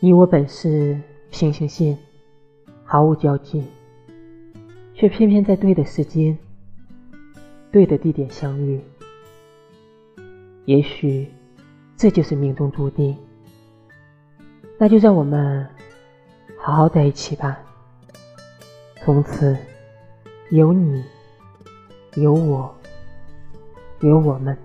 你我本是平行线毫无交集却偏偏在对的时间对的地点相遇。也许这就是命中注定。那就让我们好好在一起吧。从此有你有我有我们。